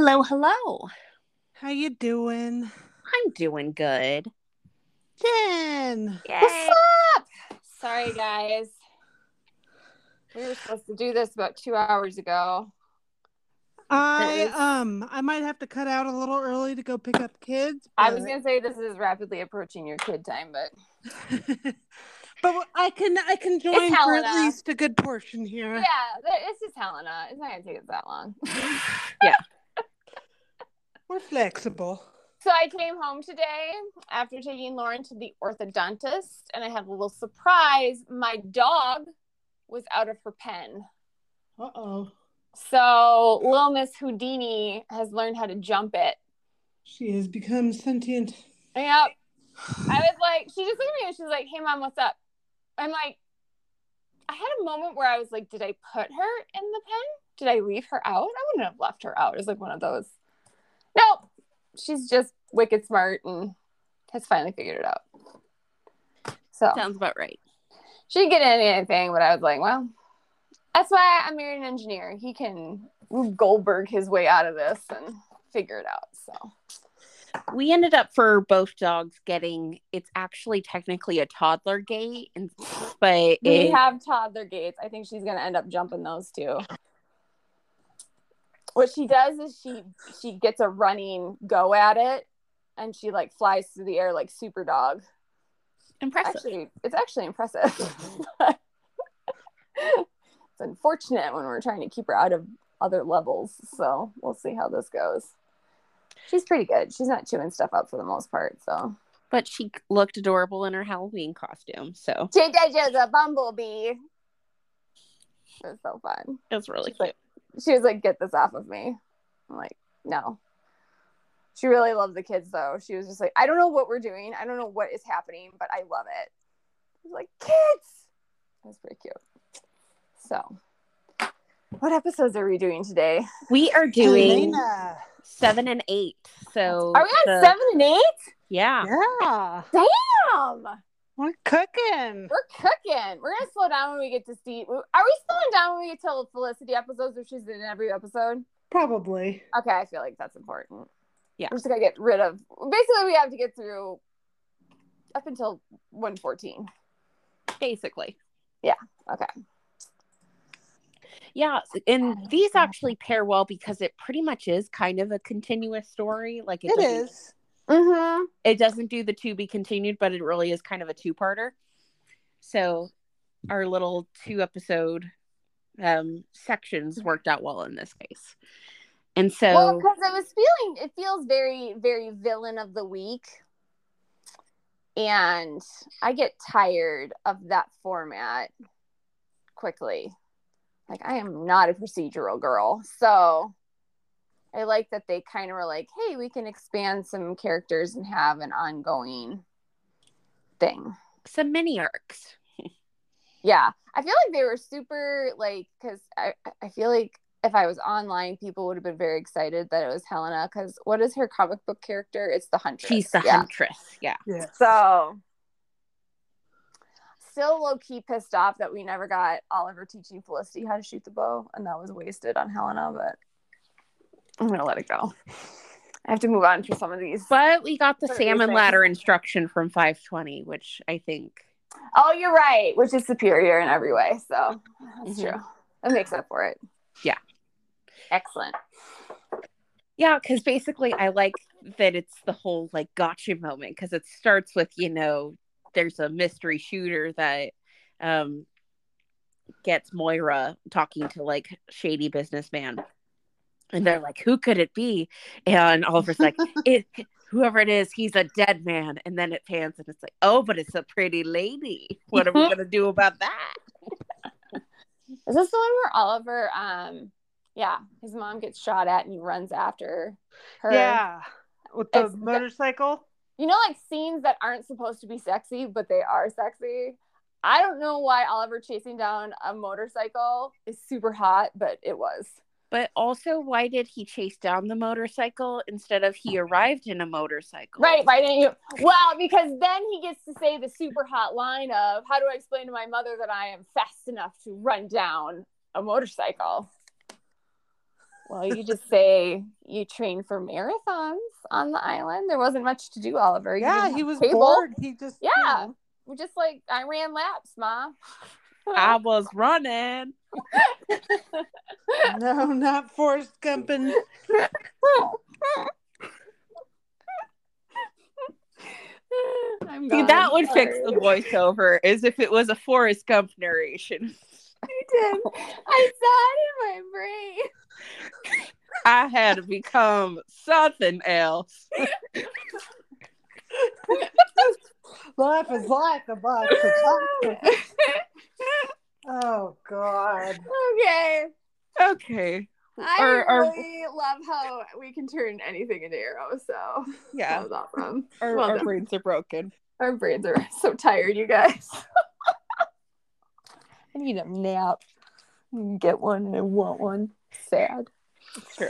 Hello, hello. How you doing? I'm doing good. Jen. What's up? Sorry, guys. We were supposed to do this about two hours ago. I um I might have to cut out a little early to go pick up kids. I was gonna say this is rapidly approaching your kid time, but but I can I can join for at least a good portion here. yeah, this is Helena. It's not gonna take us that long. We're flexible. So I came home today after taking Lauren to the orthodontist, and I had a little surprise. My dog was out of her pen. Uh oh. So little Miss Houdini has learned how to jump it. She has become sentient. Yep. I was like, she just looked at me and she's like, "Hey, mom, what's up?" I'm like, I had a moment where I was like, "Did I put her in the pen? Did I leave her out? I wouldn't have left her out." It was like one of those. Nope. She's just wicked smart and has finally figured it out. So Sounds about right. she didn't get into anything, but I was like, well, that's why I'm married an engineer. He can Goldberg his way out of this and figure it out. So We ended up for both dogs getting it's actually technically a toddler gate, and but we it, have toddler gates. I think she's gonna end up jumping those too. What she does is she she gets a running go at it, and she like flies through the air like super dog. impressive. Actually, it's actually impressive. it's unfortunate when we're trying to keep her out of other levels. So we'll see how this goes. She's pretty good. She's not chewing stuff up for the most part. So but she looked adorable in her Halloween costume, so she did just a bumblebee. It was so fun. it was really She's cute. like, she was like, "Get this off of me." I'm like, "No." She really loved the kids though. She was just like, "I don't know what we're doing. I don't know what is happening, but I love it." I was like, "Kids." That was pretty cute. So, what episodes are we doing today? We are doing Helena. seven and eight. So Are we on the- seven and eight? Yeah. Yeah. Damn, We're cooking. we're cooking. We're gonna slow down when we get to see. Are we slowing down when we get to Felicity episodes, which she's in every episode? Probably. Okay, I feel like that's important. Yeah. We're just gonna get rid of basically we have to get through up until 114. Basically. Yeah. Okay. Yeah, and these actually pair well because it pretty much is kind of a continuous story. Like it, It is. Mm-hmm. It doesn't do the to be continued, but it really is kind of a two-parter. So our little two episode um sections worked out well in this case. And so Well, because I was feeling it feels very, very villain of the week. And I get tired of that format quickly. Like I am not a procedural girl. So I like that they kind of were like, hey, we can expand some characters and have an ongoing thing. some mini arcs. Yeah. I feel like they were super like because I, I feel like if I was online, people would have been very excited that it was Helena because what is her comic book character? It's the Huntress. She's the yeah. huntress. Yeah. Yeah. So still low key pissed off that we never got Oliver teaching Felicity how to shoot the bow, and that was wasted on Helena, but I'm gonna let it go. I have to move on to some of these. But we got the salmon ladder instruction from 520, which I think Oh, you're right, which is superior in every way. So that's Mhm. true. That makes up for it. Yeah. Excellent. Yeah, because basically, I like that it's the whole like gotcha moment because it starts with you know there's a mystery shooter that um gets Moira talking to like shady businessman, and they're like, "Who could it be?" And Oliver's like, "It whoever it is, he's a dead man. And then it pans and it's like, oh, but it's a pretty lady. What are we gonna do about that? Is this the one where Oliver, um, yeah, his mom gets shot at and he runs after her? Yeah. With the It's the- motorcycle. You know, like scenes that aren't supposed to be sexy, but they are sexy. I don't know why Oliver chasing down a motorcycle is super hot, but it was. But also, why did he chase down the motorcycle instead of he arrived in a motorcycle? Right, why didn't you? Well, because then he gets to say the super hot line of, How do I explain to my mother that I am fast enough to run down a motorcycle? Well, you just say you train for marathons on the island. There wasn't much to do, Oliver. You Yeah, he was cable. bored. He just you Yeah. know. We're just like, I ran laps, Ma. I was running. No, not Forrest Gumping. I'm See, gone. that would fix the voiceover as if it was a Forrest Gump narration. I did. I saw it in my brain. I had to become something else. Life is like a box of chocolates. Oh God. okay. Okay. I Or- or- really love how we can turn anything into arrows. So Yeah. that was awesome. Our, Well our brains are broken. Our brains are so tired, you guys. I need a nap. Get one and I want one. Sad. It's true.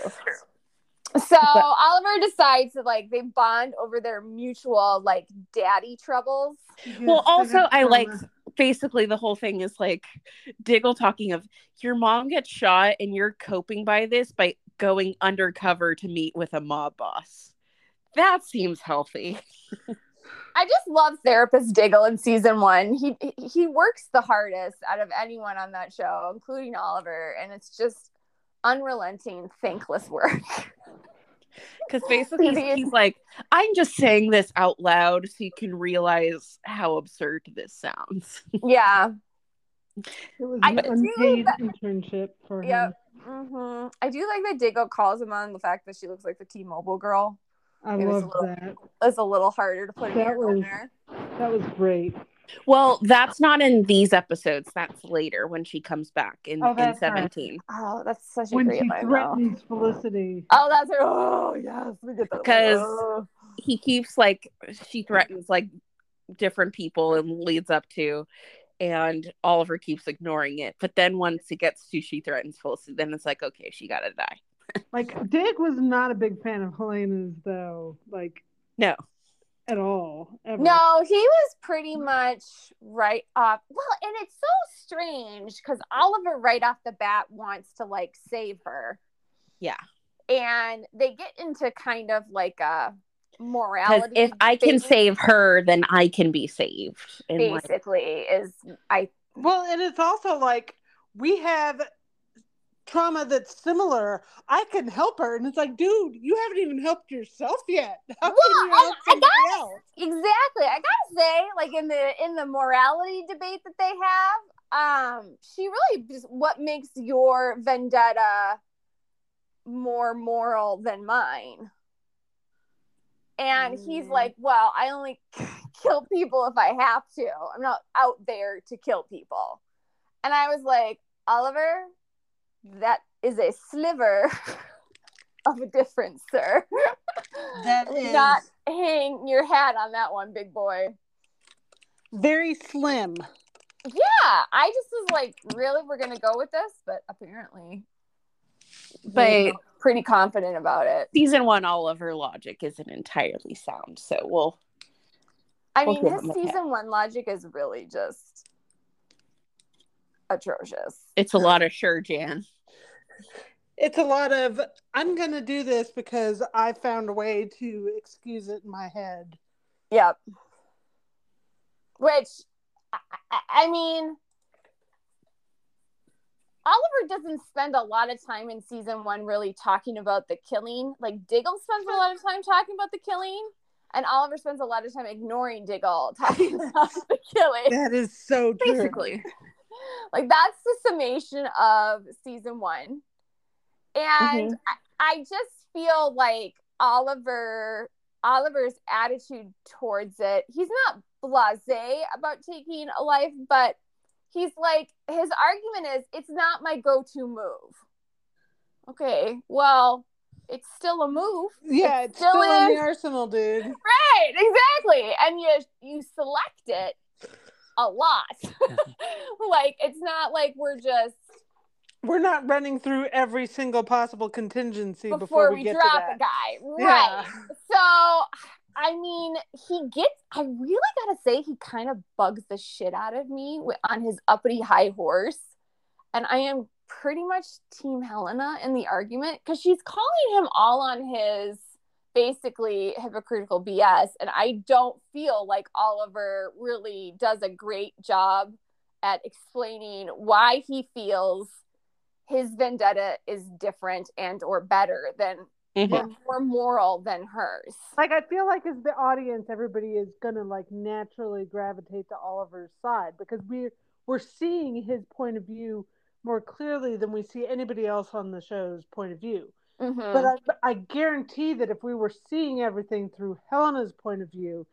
So Oliver decides to like they bond over their mutual like daddy troubles. Well, also, I like Trauma. Basically the whole thing is like Diggle talking of your mom gets shot and you're coping by this by going undercover to meet with a mob boss. That seems healthy. I just love therapist Diggle in season one. He he works the hardest out of anyone on that show, including Oliver, and it's just unrelenting, thankless work. Because basically he's, he's like, I'm just saying this out loud so you can realize how absurd this sounds. yeah. It was I an unpaid that- internship for him. Yep. hmm I do like that Diggle calls him on the fact that she looks like the T-Mobile girl. I It was a little- that. It's a little harder to put an That ear was- there. That was great. Well, that's not in these episodes. That's later when she comes back in, Oh, in that's right. 17. Oh, that's such a When great she line. though. threatens Felicity. Oh, that's her. Oh, yes. We get that. 'Cause- Oh. He keeps like, she threatens like different people and leads up to, and Oliver keeps ignoring it. But then once it gets to she threatens Felicity, then it's like, okay, she gotta die. Like Dick was not a big fan of Helena's though, like No. At all. Ever. No, he was pretty much right off. Well, and it's so strange because Oliver, right off the bat, wants to like save her. Yeah. And they get into kind of like a morality. if I can debate, save her, then I can be saved. And like, basically, is I Well, and it's also like we have trauma that's similar. I can help her, and it's like, dude, you haven't even helped yourself yet. How Well, I- I gotta- else? exactly. I gotta say, like in the in the morality debate that they have, um, she really just what makes your vendetta more moral than mine. And he's Mm. like, "Well, I only kill people if I have to. I'm not out there to kill people." And I was like, "Oliver, that is a sliver of a difference, sir. That is not hang your hat on that one, big boy." very slim. Yeah, I just was like, really, we're gonna go with this, but apparently, But- pretty confident about it. season one Oliver logic isn't entirely sound. So we'll I We'll mean, his season one logic is really just atrocious. it's a lot of sure Jan. It's a lot of I'm gonna do this because I found a way to excuse it in my head. Yep. Which, I, I, mean, Oliver doesn't spend a lot of time in season one really talking about the killing. Like Diggle spends a lot of time talking about the killing, and Oliver spends a lot of time ignoring Diggle talking about the killing. That is so true. Basically. like that's the summation of season one Mm-hmm. and I, I just feel like oliver Oliver's attitude towards it. He's not blasé about taking a life, but he's like his argument is it's not my go-to move. Okay, well, it's still a move. Yeah, It it's still, still in the arsenal, dude. Right, exactly. And you you select it a lot. like it's not like we're just We're not running through every single possible contingency before, before, we, we, get drop to that. a guy. Yeah. Right. So I mean, he gets I really gotta say he kind of bugs the shit out of me on his uppity high horse. And I am pretty much team Helena in the argument because she's calling him all on his basically hypocritical BS. And I don't feel like Oliver really does a great job at explaining why he feels his vendetta is different and or better than Mhm. or more moral than hers. Like I feel like as the audience, everybody is gonna like naturally gravitate to Oliver's side because we we're seeing his point of view more clearly than we see anybody else on the show's point of view. Mhm. But I, I guarantee that if we were seeing everything through Helena's point of view,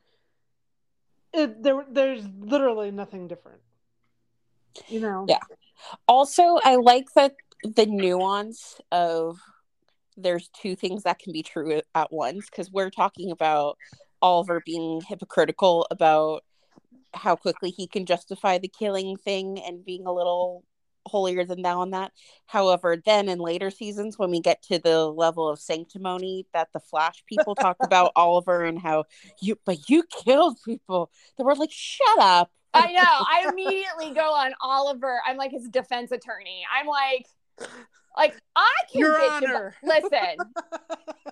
it, there there's literally nothing different. You know? Yeah. Also, I like that the nuance of there's two things that can be true at once because we're talking about Oliver being hypocritical about how quickly he can justify the killing thing and being a little holier than thou on that. However, then in later seasons, when we get to the level of sanctimony that the Flash people talk about Oliver and how you, but you killed people, they were like, shut up. I know. I immediately go on Oliver. I'm like his defense attorney. I'm like, like I can Your bitch Honor. About, listen,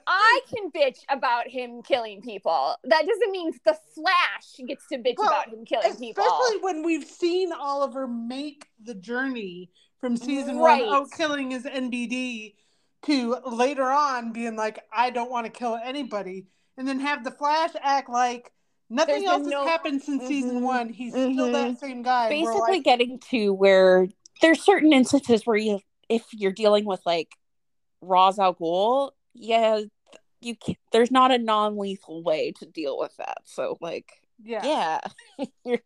I can bitch about him killing people. That doesn't mean the Flash gets to bitch Well, about him killing people. Especially when we've seen Oliver make the journey from season Right. one, oh, killing his NBD, to later on being like, I don't want to kill anybody, and then have the Flash act like nothing There's else has no- happened since season Mhm. one. He's still Mhm. that same guy. Basically like, getting to where there's certain instances where you if you're dealing with like Ra's al Ghul, yeah, you can, there's not a non-lethal way to deal with that. So like, yeah. yeah,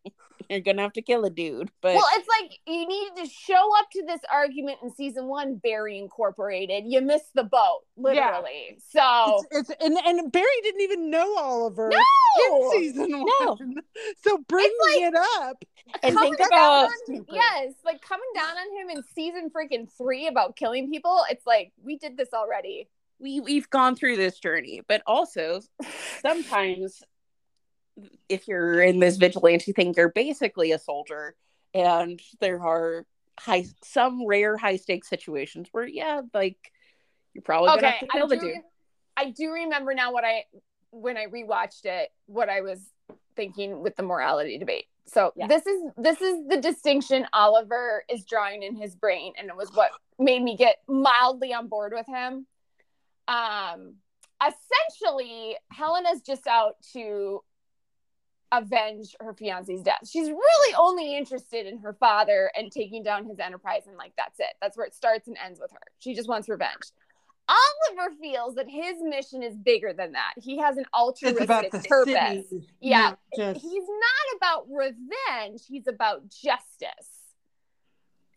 you're, you're gonna have to kill a dude. But well, it's like you needed to show up to this argument in season one, Barry Incorporated. You missed the boat, literally. So It's, it's and, and Barry didn't even know Oliver no, in season one. No. So bringing like- it up, and coming think down about on- yes, like coming down on him in season freaking three about killing people. It's like we did this already. we we've gone through this journey, but also sometimes if you're in this vigilante thing, you're basically a soldier, and there are high some rare high stakes situations where yeah, like you're probably gonna okay, have to I kill the do, dude. I do remember now what I when I rewatched it, what I was thinking with the morality debate. So Yeah. this is this is the distinction Oliver is drawing in his brain, and it was what made me get mildly on board with him. Um, essentially, Helena's just out to avenge her fiance's death. She's really only interested in her father and taking down his enterprise, and like that's it. That's where it starts and ends with her. She just wants revenge. Oliver feels that his mission is bigger than that. He has an it's about altruistic the purpose. city. Yeah. not just, He's not about revenge, he's about justice.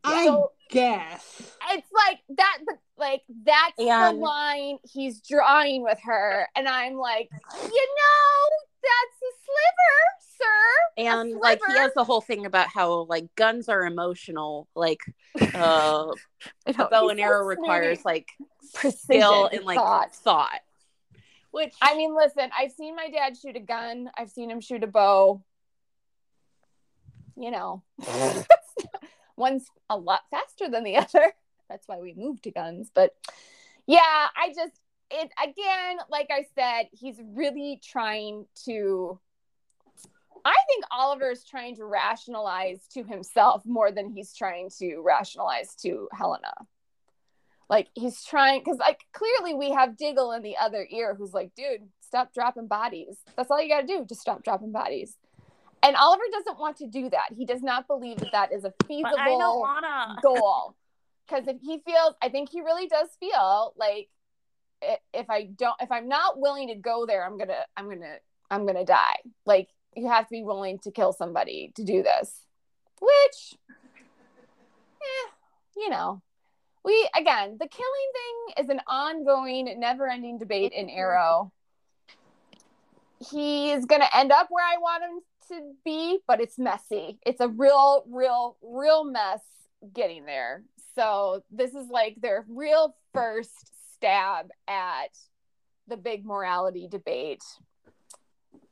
I So- guess. It's like that, but like that's And- the line he's drawing with her. And I'm like, you know, that's a sliver, sir. and like he has the whole thing about how like guns are emotional like uh a bow and arrow requires like precision skill and like thought. thought which I mean, listen, I've seen my dad shoot a gun. I've seen him shoot a bow. You know, one's a lot faster than the other. That's why we moved to guns. But yeah, I just, it again, like I said, he's really trying to. I think Oliver is trying to rationalize to himself more than he's trying to rationalize to Helena. Like he's trying because like clearly we have Diggle in the other ear who's like, dude, stop dropping bodies. That's all you got to do, just stop dropping bodies. And Oliver doesn't want to do that. He does not believe that that is a feasible goal. Because if he feels, I think he really does feel like if I don't, if I'm not willing to go there, I'm gonna, I'm gonna, I'm gonna die. Like you have to be willing to kill somebody to do this, which, eh, you know, we again, the killing thing is an ongoing, never-ending debate in Arrow. He is gonna end up where I want him to be, but it's messy. It's a real, real, real mess getting there. So this is like their real first stab at the big morality debate.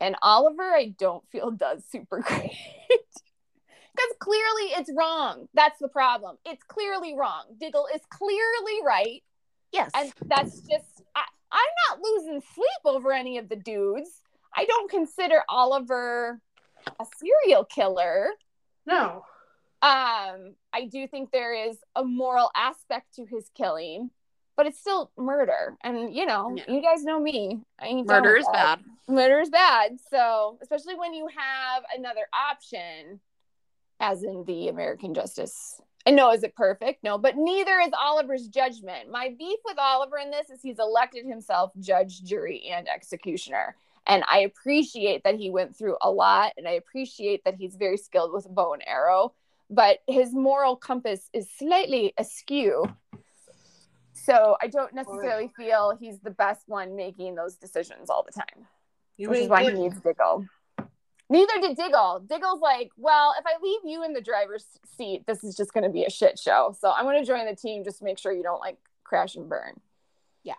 And Oliver, I don't feel does super great. Because clearly it's wrong. That's the problem. It's clearly wrong. Diggle is clearly right. Yes. And that's just, I, I'm not losing sleep over any of the dudes. I don't consider Oliver a serial killer No. um i do think there is a moral aspect to his killing but it's still murder. And you know Yeah. you guys know me. Murder is bad. murder is bad. So especially when you have another option as in the american justice. And no is it perfect? No but neither is oliver's judgment. My beef with oliver in this is he's elected himself judge jury and executioner. And i appreciate that he went through a lot and i appreciate that he's very skilled with bow and arrow but his moral compass is slightly askew so i don't necessarily feel he's the best one making those decisions all the time You which is why he needs Diggle. Neither did Diggle. Diggle's like, well, if I leave you in the driver's seat, this is just going to be a shit show. So I'm going to join the team just to make sure you don't like crash and burn. Yeah.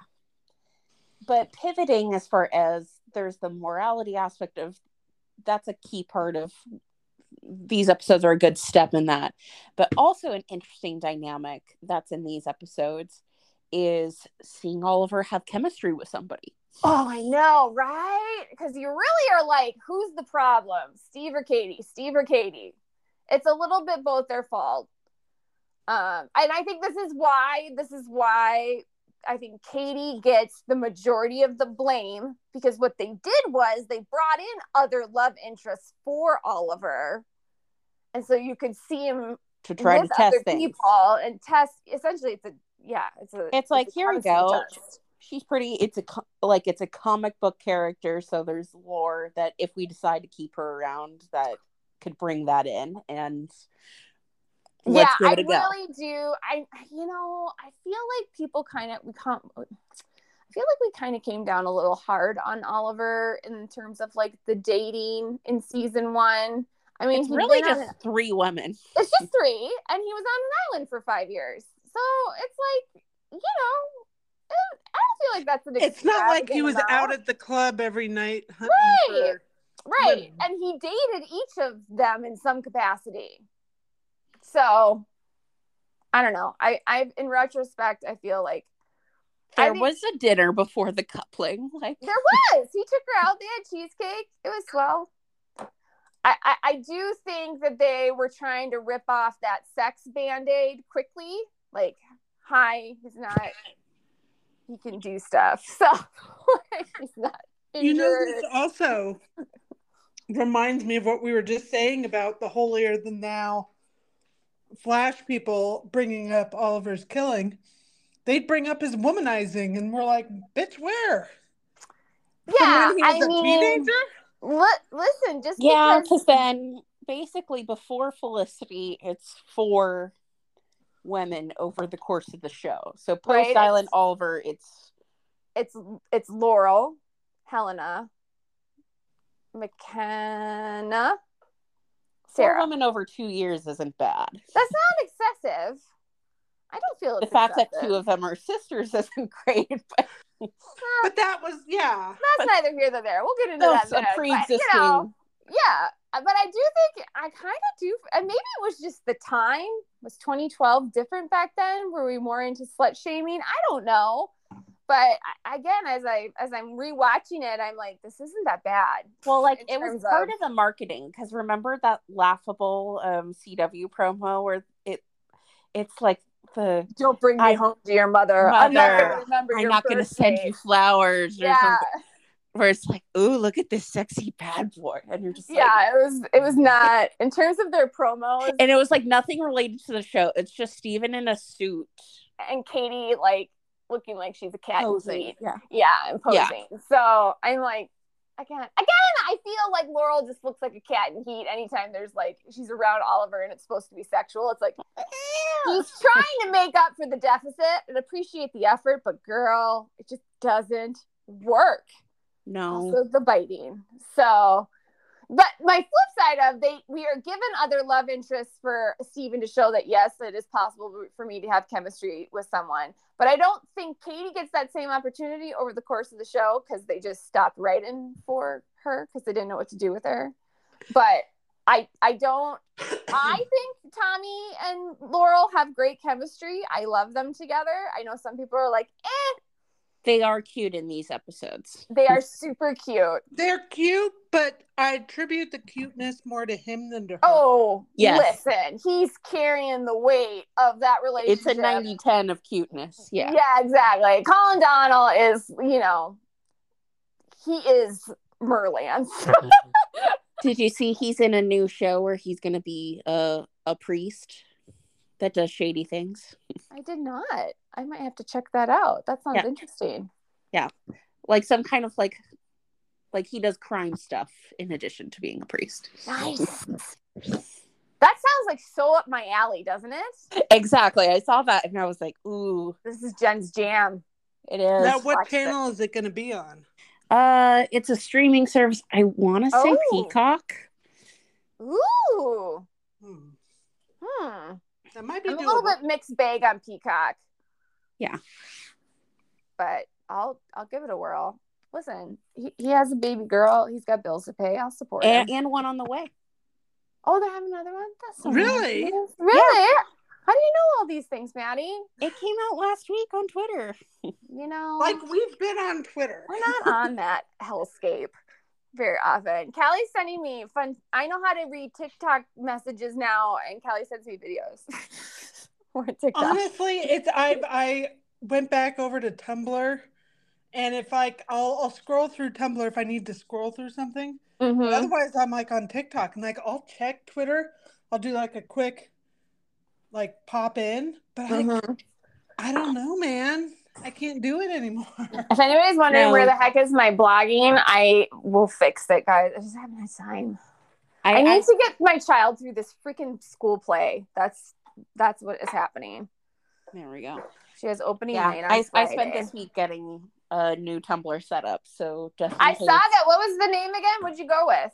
But pivoting as far as there's the morality aspect of that's a key part of these episodes are a good step in that but also an interesting dynamic that's in these episodes is seeing oliver have chemistry with somebody Oh, I know, right? Because you really are like, who's the problem? Steve or Katie? Steve or Katie? It's a little bit both their fault. Um, and I think this is why this is why I think Katie gets the majority of the blame because what they did was they brought in other love interests for Oliver. And so you could see him to try to test other things people and test essentially it's a yeah, it's a It's like, a here we go. test. she's pretty it's a like it's a comic book character so there's lore that if we decide to keep her around that could bring that in and let's yeah, give I it a go really do. I, you know, I feel like people kind of we can't. I feel like we kind of came down a little hard on Oliver in terms of like the dating in season one. I mean, it's really been on just three women it's just three, and he was on an island for five years. So it's like, you know, eh, I don't feel like that's an. It's not like he was amount. out at the club every night hunting Right. for right women. and he dated each of them in some capacity so i don't know i i in retrospect i feel like I there was a dinner before the coupling like there was he took her out they had cheesecake it was swell I, I, I do think that they were trying to rip off that sex band-aid quickly like hi he's not he can do stuff so he's not You know, injured. this also reminds me of what we were just saying about the holier than thou Flash people bringing up Oliver's killing. They'd bring up his womanizing, and we're like, "Bitch, where?" Yeah when he was i a mean teenager. Li- listen, just yeah because because then basically before felicity it's four women over the course of the show so post Right, island it's- oliver it's it's it's Laurel, Helena, McKenna, Sara. four Sarah. women over two years isn't bad That's not excessive. I don't feel the it's fact that two of them are sisters isn't great but But that was yeah. That's neither here nor there. We'll get into that's that. in a a minute, but, pre-existing you know, yeah, but I do think I kind of do, and maybe it was just the time. Was 2012 different back then? Were we more into slut shaming? I don't know. But again, as I as I'm rewatching it, I'm like, this isn't that bad. Well, like it was terms part of- of the marketing because remember that laughable um CW promo where it it's like the Don't bring me I- home to your mother. I'm not gonna remember I'm your not going to send you flowers or Yeah, something. Where it's like, ooh, look at this sexy bad boy, and you're just like, yeah. It was it was not in terms of their promos and it was like nothing related to the show. It's just Stephen in a suit. and Katie like looking like she's a cat in Posing. heat. Yeah. Yeah, and Yeah. posing. So I'm like, again, again, I feel like Laurel just looks like a cat in heat anytime there's like she's around Oliver and it's supposed to be sexual. It's like he's trying to make up for the deficit and appreciate the effort, but girl, it just doesn't work. No. Also the biting. So but my flip side of they we are given other love interests for Stephen to show that yes, it is possible for me to have chemistry with someone. But I don't think Katie gets that same opportunity over the course of the show because they just stopped writing for her because they didn't know what to do with her. But I I don't I think Tommy and Laurel have great chemistry. I love them together. I know some people are like, eh, they are cute in these episodes. they are super cute. They're cute, but I attribute the cuteness more to him than to her. Oh, Yes. listen, he's carrying the weight of that relationship. It's a 90 10 of cuteness. Yeah. Yeah, exactly. Colin Donnell is, you know, he is Merlyn. Did you see he's in a new show where he's going to be a, a priest that does shady things? I did not. I might have to check that out. That sounds Yeah. interesting. Yeah. Like some kind of like, like he does crime stuff in addition to being a priest. Nice. That sounds like so up my alley, doesn't it? Exactly. I saw that and I was like, ooh, This is Jen's jam. it is. Now, what watched it. channel is it going to be on? Uh, it's a streaming service. I want to say Oh. Peacock. Ooh. Hmm. Hmm. That might be I'm a little bit mixed bag on Peacock. Yeah. But I'll I'll give it a whirl. Listen, he, he has a baby girl. He's got bills to pay. I'll support him. And, and one on the way. Oh, they have another one. That's so Really? nice. Really? How do you know all these things, Maddie? It came out last week on Twitter. You know, Like we've been on Twitter. we're not on that hellscape very often. Callie's sending me fun. I know how to read TikTok messages now, and Callie sends me videos. or TikTok. Honestly, it's I I went back over to Tumblr, and if I I'll I'll scroll through Tumblr if I need to scroll through something. But Mhm. otherwise, I'm like on TikTok and like I'll check Twitter. I'll do like a quick like pop in, but I, Mhm. I don't know, man. I can't do it anymore. If anybody's wondering No. where the heck is my blogging, I will fix it, guys. I just haven't had time. I, I need I- to get my child through this freaking school play. That's that's what is happening. there we go. She has opening Yeah, night on I, I spent this week getting a new Tumblr set up. So just I case- saw that. What was the name again? What'd you go with?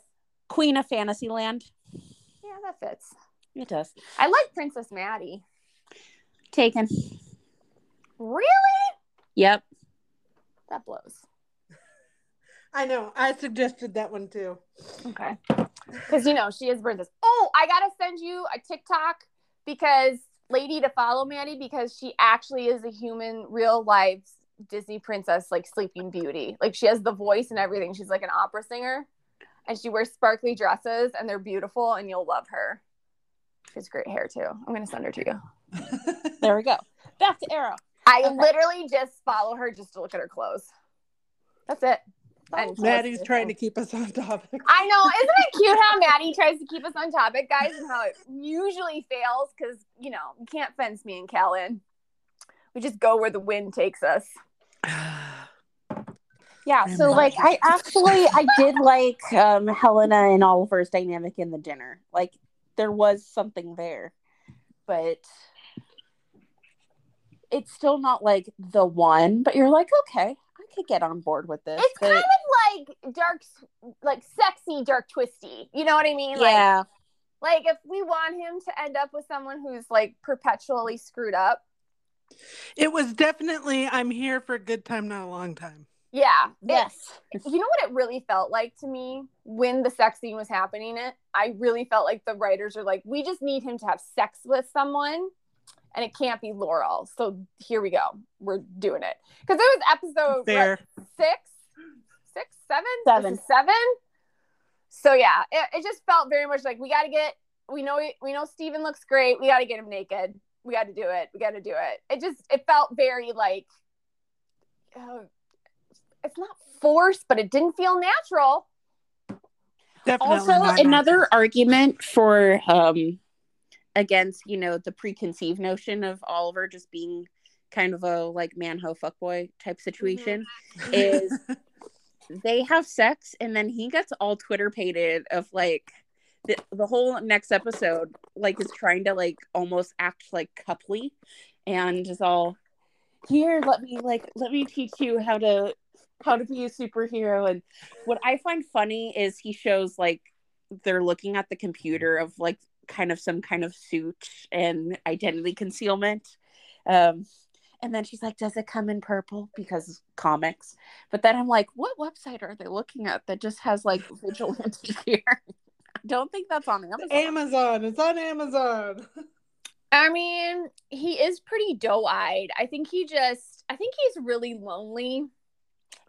Queen of Fantasyland. Yeah, that fits. It does. I like Princess Maddie. Taken. Really? Yep. That blows. I know. I suggested that one too. Okay. Because you know she is princess. Oh, I gotta send you a TikTok because lady to follow Maddie because she actually is a human, real life Disney princess, like Sleeping Beauty. Like she has the voice and everything. She's like an opera singer, and she wears sparkly dresses, and they're beautiful, and you'll love her. She has great hair too. I'm gonna send her to you. There we go. Back to Arrow. I Okay. literally just follow her just to look at her clothes. That's it. And Maddie's trying to keep us on topic. I know. Isn't it cute how Maddie tries to keep us on topic, guys, and how it usually fails because, you know, you can't fence me and Cal in. We just go where the wind takes us. Yeah, so like I actually I did like um Helena and Oliver's dynamic in the dinner. Like there was something there. But it's still not like the one, but you're like, okay, could get on board with this. It's but kind of like dark, like sexy, dark, twisty. You know what I mean? Yeah. like if we want him to end up with someone who's like perpetually screwed up, It was definitely I'm here for a good time, not a long time. yeah. it- yes. you know what it really felt like to me when the sex scene was happening it i really felt like the writers are like we just need him to have sex with someone and it can't be laurel. So here we go. We're doing it. Because it was episode Fair. what, six? Six seven? Seven. Seven? So yeah it, it just felt very much like we got to get we know we know steven looks great. We got to get him naked. We got to do it. We got to do it. It just it felt very like uh, it's not forced but it didn't feel natural. Definitely. also another argument for um against you know the preconceived notion of oliver just being kind of a like manho fuckboy type mm-hmm. situation is they have sex and then he gets all Twitter pated of like the, the whole next episode like is trying to like almost act like coupley and is all here let me like let me teach you how to how to be a superhero. And what I find funny is he shows like they're looking at the computer of like kind of some kind of suit and identity concealment um and then she's like, Does it come in purple? Because comics. But then I'm like, What website are they looking at that just has like vigilante here? I don't think that's on Amazon. Amazon. It's on Amazon. I mean, he is pretty doe-eyed. I think he just I think he's really lonely.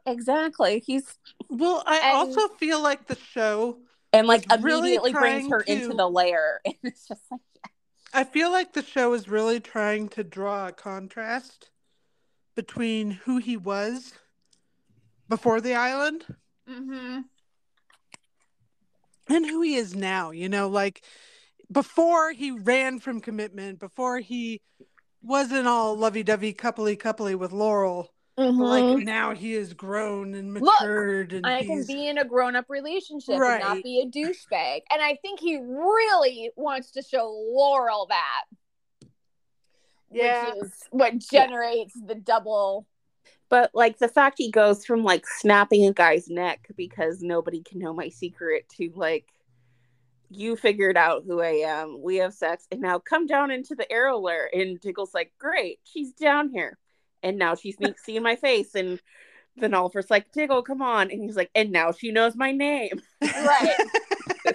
exactly. He's Well, I And- also feel like the show. And like Was really immediately brings her to- into the lair. And it's just like I feel like the show is really trying to draw a contrast between who he was before the island Mm-hmm. and who he is now. You know, like before he ran from commitment, before he wasn't all lovey dovey, coupley coupley with Laurel. But like now he is grown and Mm-hmm. Look, matured and I can be in a grown-up relationship and not be a douchebag. And I think he really wants to show Laurel that. Yeah. Which is what generates the double but like the fact he goes from like snapping a guy's neck because nobody can know my secret to like you figured out who I am. We have sex and now come down into the arrow lair. And Diggle's like, Great, she's down here. And now she sneaks seeing my face. And then Oliver's like, Diggle, come on. And he's like, and now she knows my name. Right.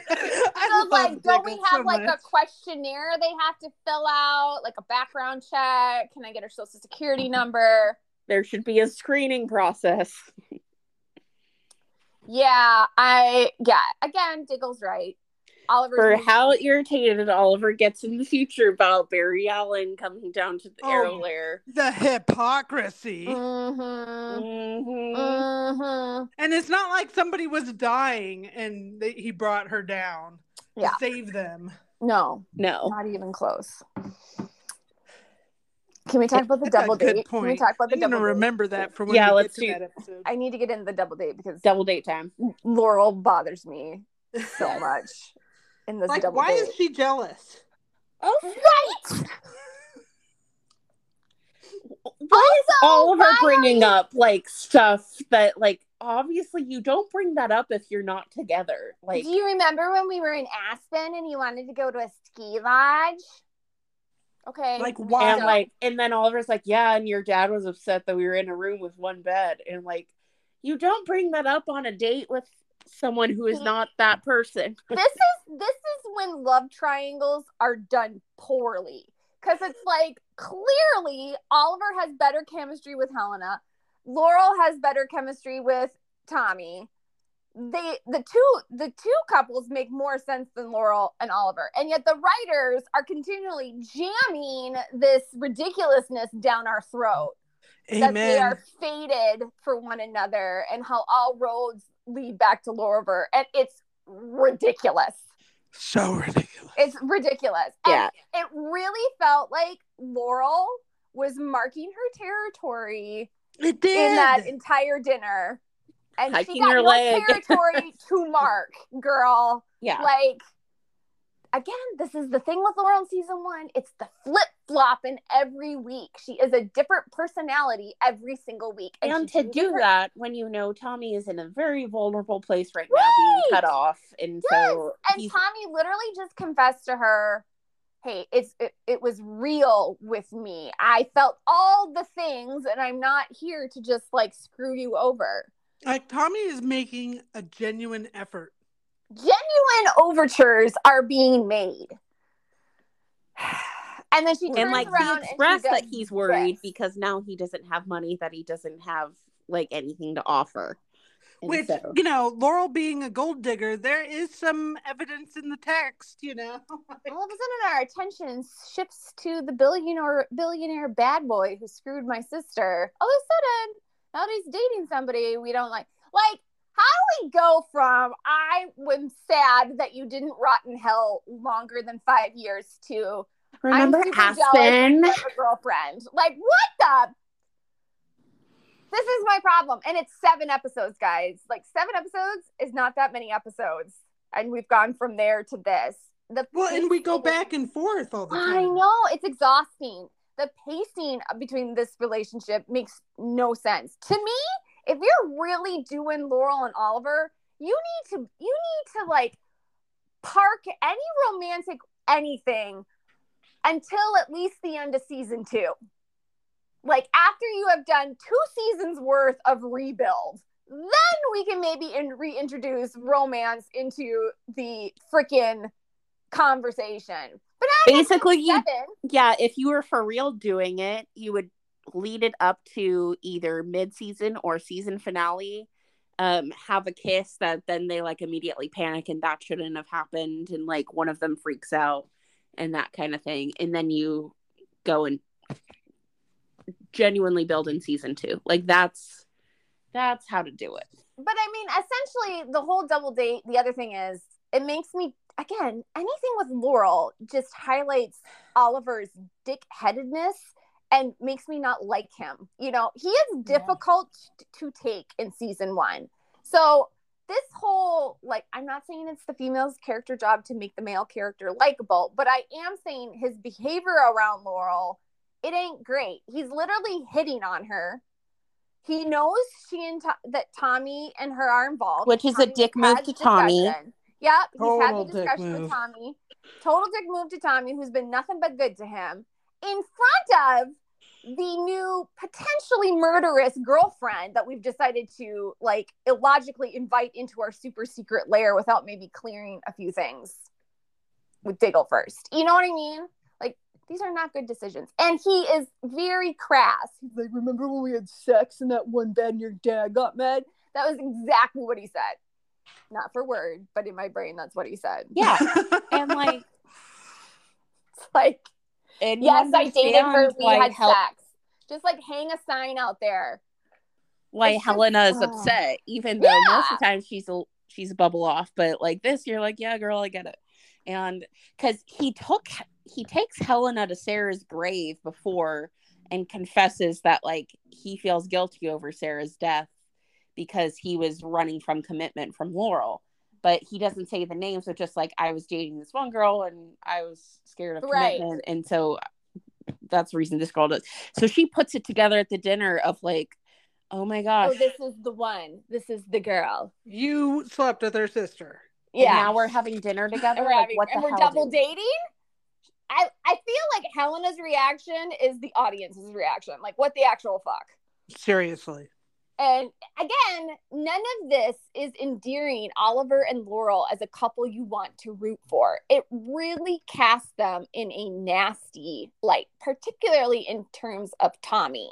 I So, love like, don't we have so like much. a questionnaire they have to fill out, like a background check? Can I get her social security number? There should be a screening process. Yeah, I yeah. Again, Diggle's right. Oliver's For movie- how irritated Oliver gets in the future about Barry Allen coming down to the Oh. arrow lair. the hypocrisy. Mhm. Mhm. Mhm. And it's not like somebody was dying and they, he brought her down Yeah. to save them. No, No. not even close. Can we talk about the That's a double good date? Can we talk about the I'm gonna double date? remember that for when Yeah, we let's get to do- that episode. I need to get in the double date because Double date time. Laurel bothers me so much in this like, double why date. is she jealous? Oh, right. Why is Also, Oliver why bringing you- up like stuff that like obviously you don't bring that up if you're not together. Like Do you remember when we were in Aspen and you wanted to go to a ski lodge? Okay. Like, why? and like and then Oliver's like, Yeah, and your dad was upset that we were in a room with one bed. And like you don't bring that up on a date with someone who is not that person. this is this is when love triangles are done poorly. Because it's like clearly Oliver has better chemistry with Helena, Laurel has better chemistry with Tommy. They the two the two couples make more sense than Laurel and Oliver, and yet the writers are continually jamming this ridiculousness down our throat. That they are fated for one another and how all roads lead back to Loriver. And it's ridiculous. So ridiculous. It's ridiculous. And Yeah. it really felt like Laurel was marking her territory It did. in that entire dinner. And she Hiking got her no leg. territory to mark, girl. Yeah. Like, again, this is the thing with Laurel in season one. It's the flip flopping every week. She is a different personality every single week. And she to do her- that when you know Tommy is in a very vulnerable place right now, being cut off, and so and he's- Tommy literally just confessed to her, "Hey, it's it, it was real with me. I felt all the things, and I'm not here to just like screw you over." like Tommy is making a genuine effort. Genuine overtures are being made, and then she turns and like around he and expressed that he's worried this. because now he doesn't have money that he doesn't have like anything to offer. And Which, so- you know, Laurel being a gold digger, there is some evidence in the text, you know. all of a sudden our attention shifts to the billionaire billionaire bad boy who screwed my sister. All of a sudden, now that he's dating somebody we don't like. Like, how do we go from I was sad that you didn't rot in hell longer than five years to remember I'm super Aspen? you have a girlfriend? Like, what the this is my problem. And it's seven episodes, guys. Like seven episodes is not that many episodes. And we've gone from there to this. The Well, and we go back and forth all the time. I know it's exhausting. The pacing between this relationship makes no sense to me. If you're really doing Laurel and Oliver, you need to you need to like park any romantic anything until at least the end of season two. Like after you have done two seasons worth of rebuild, then we can maybe in- reintroduce romance into the freaking conversation. But Basically, you yeah, if you were for real doing it, you would lead it up to either mid-season or season finale. Um, have a kiss that then they like immediately panic and that shouldn't have happened, and like one of them freaks out and that kind of thing, and then you go and genuinely build in season two. Like that's that's how to do it. but I mean, essentially, the whole double date. The other thing is, it makes me again anything with Laurel just highlights Oliver's dick-headedness and makes me not like him. You know, he is Yeah. difficult to take in season one. So this whole like, I'm not saying it's the female's character job to make the male character likable, but I am saying his behavior around Laurel, it ain't great. He's literally hitting on her. He knows she and To- that Tommy and her are involved, Which is a dick move to Tommy. discussion. Yep, he's had Total the discussion with Tommy. Total dick move to Tommy, who's been nothing but good to him. In front of the new potentially murderous girlfriend that we've decided to like illogically invite into our super secret lair without maybe clearing a few things with Diggle first. You know what I mean? Like these are not good decisions. And he is very crass. He's like, remember when we had sex in that one bed and your dad got mad? That was exactly what he said. Not for word, but in my brain, that's what he said. Yeah, and like It's like, and yes, I dated her. We had Hel- sex. Just like hang a sign out there. why It's just- Helena is oh. upset, even though most of the time she's a she's a bubble off. But like this, you're like, yeah, girl, I get it. And because he took he takes Helena to Sara's grave before and confesses that like he feels guilty over Sara's death because he was running from commitment from Laurel. But he doesn't say the name. so just like I was dating this one girl and I was scared of Right. commitment, and so that's the reason this girl does. So she puts it together at the dinner of like, oh my oh, gosh, Oh, this is the one. This is the girl. you slept with her sister. And Yeah. now we're having dinner together. we're, Like, having, what the and we're hell, double dude? dating. I, I feel like Helena's reaction is the audience's reaction. Like, what the actual fuck? Seriously. And again, none of this is endearing Oliver and Laurel as a couple you want to root for. It really casts them in a nasty light, particularly in terms of Tommy.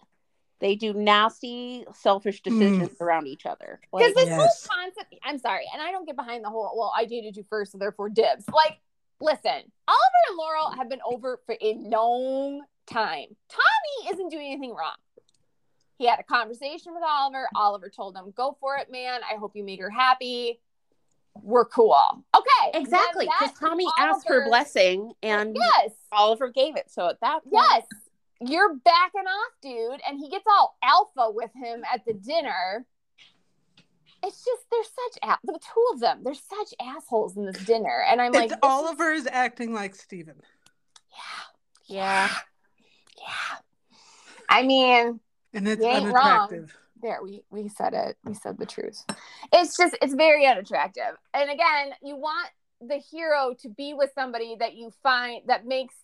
They do nasty, selfish hmm. decisions around each other. Because Like, this Yes. whole concept, I'm sorry, and I don't get behind the whole, well, I dated you first, so therefore dibs. Like, listen, Oliver and Laurel have been over for a long time. Tommy isn't doing anything wrong. He had a conversation with Oliver. Oliver told him, go for it, man. I hope you make her happy. We're cool. Okay. exactly. Because Tommy is asked for blessing and Yes. Oliver gave it. So at that point, Yes. You're backing off, dude. And he gets all alpha with him at the dinner. It's just, they're such, the two of them, they're such assholes in this dinner. And I'm like, it's this is- Oliver is acting like Steven. yeah, yeah. yeah. I mean, And it's ain't wrong. unattractive. there, we, we said it. We said the truth. It's just, it's very unattractive. And again, you want the hero to be with somebody that you find that makes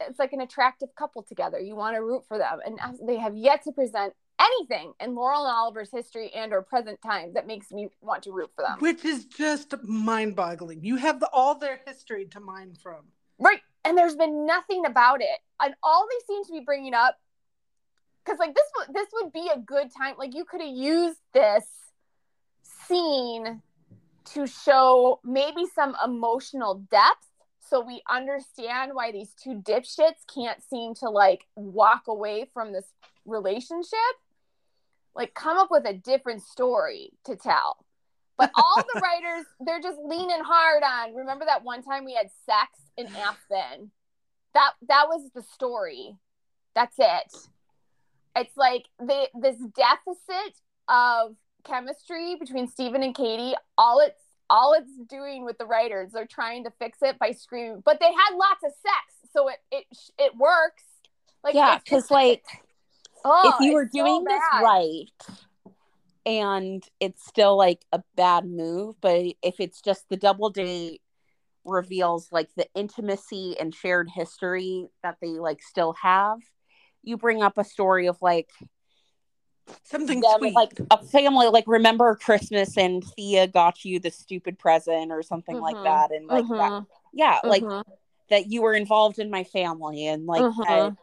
it's like an attractive couple together. You want to root for them, and they have yet to present anything in Laurel and Oliver's history and or present time that makes me want to root for them. Which is just mind boggling. You have the, all their history to mine from. Right, and there's been nothing about it, and all they seem to be bringing up, because like this would this would be a good time. Like you could have used this scene to show maybe some emotional depth so we understand why these two dipshits can't seem to like walk away from this relationship. Like come up with a different story to tell. But all the writers they're just leaning hard on remember that one time we had sex in aspen? That that was the story. That's it It's like they this deficit of chemistry between Stephen and Katie. All it's all it's doing with the writers, they're trying to fix it by screaming. But they had lots of sex, so it it it works. Like yeah, because like oh, if you were doing so this right and it's still like a bad move, but if it's just the double date reveals like the intimacy and shared history that they like still have, you bring up a story of like something them, sweet. like a family like remember christmas and thea got you the stupid present or something mm-hmm. like that and like mm-hmm. that yeah mm-hmm. like that you were involved in my family and like that,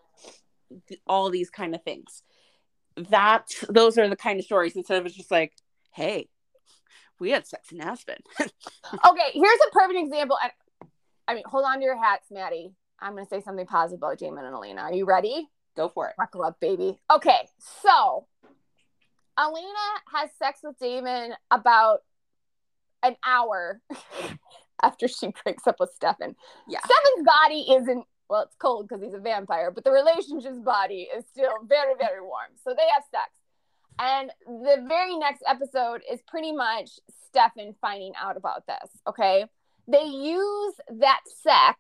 all these kind of things that those are the kind of stories instead of it's just like hey we had sex in aspen okay here's a perfect example i mean hold on to your hats maddie i'm going to say something positive about damon and elena are you ready go for it buckle up baby okay so Elena has sex with damon about an hour after she breaks up with stefan yeah stefan's body isn't well, it's cold because he's a vampire, but the relationship's body is still very, very warm. So they have sex. And the very next episode is pretty much Stefan finding out about this. Okay. They use that sex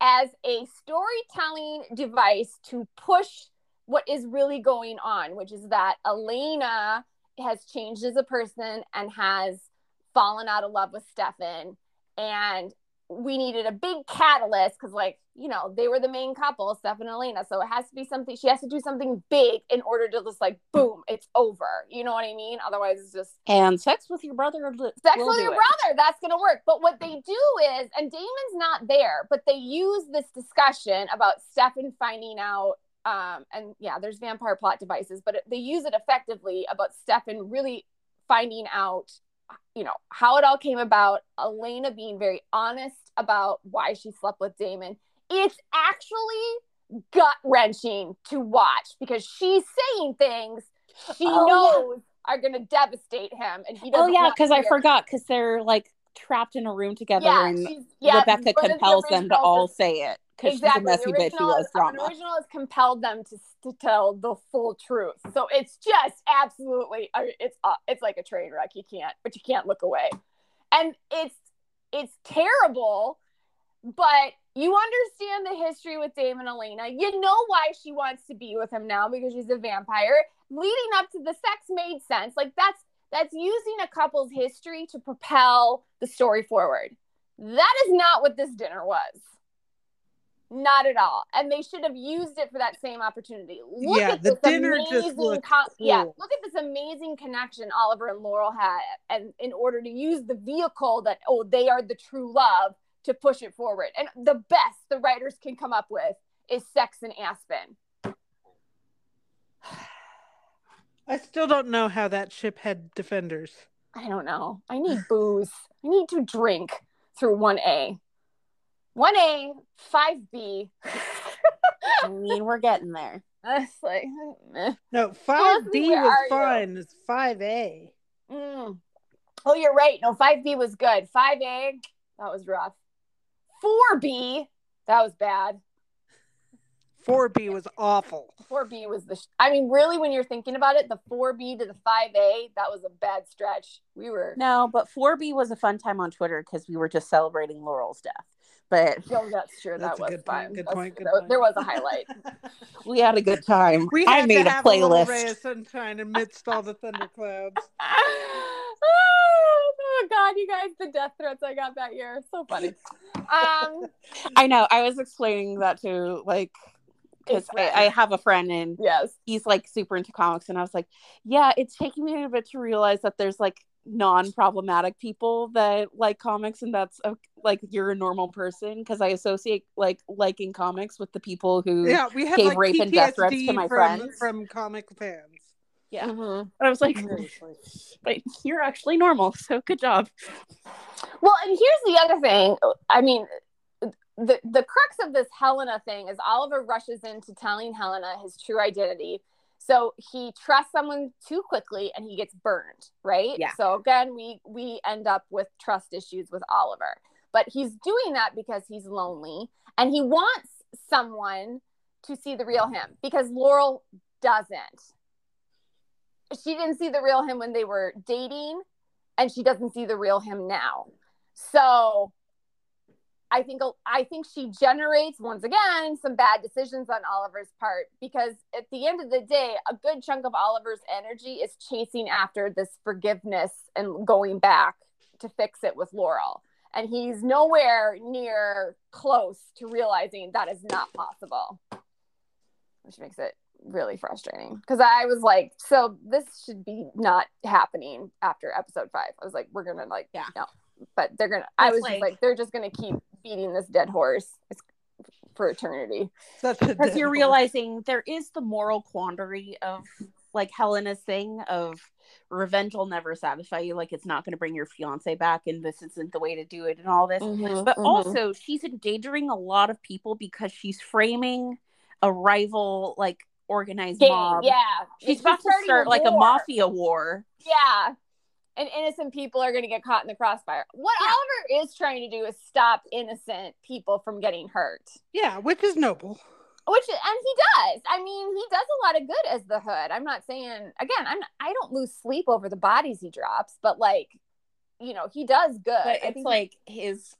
as a storytelling device to push what is really going on, which is that Elena has changed as a person and has fallen out of love with Stefan. And we needed a big catalyst because like you know they were the main couple stefan and elena. So it has to be something she has to do something big in order to just like boom it's over. You know what i mean? Otherwise it's just and sex with your brother sex with your it. brother that's gonna work. But what they do is and damon's not there but they use this discussion about stefan finding out um and yeah there's vampire plot devices but it, they use it effectively about stefan really finding out you know, how it all came about, Elena being very honest about why she slept with Damon. It's actually gut wrenching to watch because she's saying things she oh, knows yeah. are going to devastate him. And he oh, doesn't. Oh, yeah, because I forgot because they're like trapped in a room together yeah, and yeah, Rebekah compels the them to all say it because exactly. messy bitch who has drama. The original has compelled them to, to tell the full truth. So it's just absolutely it's uh, it's like a train wreck. You can't, but you can't look away, and it's it's terrible. But you understand the history with Damon and Elena. You know why she wants to be with him now because she's a vampire. Leading up to the sex made sense. Like that's that's using a couple's history to propel the story forward. That is not what this dinner was. Not at all. And they should have used it for that same opportunity. Look yeah, at the dinner just looked con- cool. Yeah, look at this amazing connection Oliver and Laurel had and in order to use the vehicle that oh, they are the true love to push it forward. And the best the writers can come up with is sex and Aspen. I still don't know how that ship had defenders. I don't know. I need booze. I need to drink through 1A. 1A, 5B. I mean, we're getting there. That's like, eh. no, 5B was fine. It's 5A. Mm. Oh, you're right. No, 5B was good. 5A, that was rough. 4B, that was bad. 4B was awful. 4B was the, sh- I mean, really, when you're thinking about it, the 4B to the 5A, that was a bad stretch. We were. No, but 4B was a fun time on Twitter because we were just celebrating Laurel's death. But oh, that's true. That's that was good fun. Point, good point, good point. There was a highlight. we had a good time. We I made a playlist. A ray of sunshine amidst all the thunderclouds. oh God, you guys, the death threats I got that year. So funny. Um, I know. I was explaining that to like because I, I, have a friend and yes, he's like super into comics, and I was like, yeah, it's taking me a bit to realize that there's like non-problematic people that like comics and that's a, like you're a normal person because i associate like liking comics with the people who yeah we have gave like, rape PTSD and death threats to my from, friends. from comic fans. Yeah. Mm-hmm. i was like but you're actually normal so good job. Well and here's the other thing. I mean the the crux of this helena thing is oliver rushes into telling helena his true identity so he trusts someone too quickly and he gets burned right yeah so again we we end up with trust issues with oliver but he's doing that because he's lonely and he wants someone to see the real him because laurel doesn't. She didn't see the real him when they were dating, and she doesn't see the real him now. So I think I think she generates once again some bad decisions on Oliver's part because at the end of the day, a good chunk of Oliver's energy is chasing after this forgiveness and going back to fix it with Laurel. And he's nowhere near close to realizing that is not possible. Which makes it really frustrating because I was like, so this should be not happening after episode five. I was like, we're gonna like, yeah, no, but they're gonna. I was like, just like, they're just gonna keep beating this dead horse for eternity. Because you're horse. realizing there is the moral quandary of like Helena's thing of revenge will never satisfy you. Like it's not going to bring your fiance back, and this isn't the way to do it, and all this. Mm-hmm, but mm-hmm. also, she's endangering a lot of people because she's framing a rival like organized Game, mob. Yeah, she's about to start a like a mafia war. Yeah, and innocent people are going to get caught in the crossfire. What yeah. Oliver is trying to do is stop innocent people from getting hurt. Yeah, which is noble. Which and he does. I mean, he does a lot of good as the hood. I'm not saying again. I'm I don't lose sleep over the bodies he drops, but like, you know, he does good. But it's like his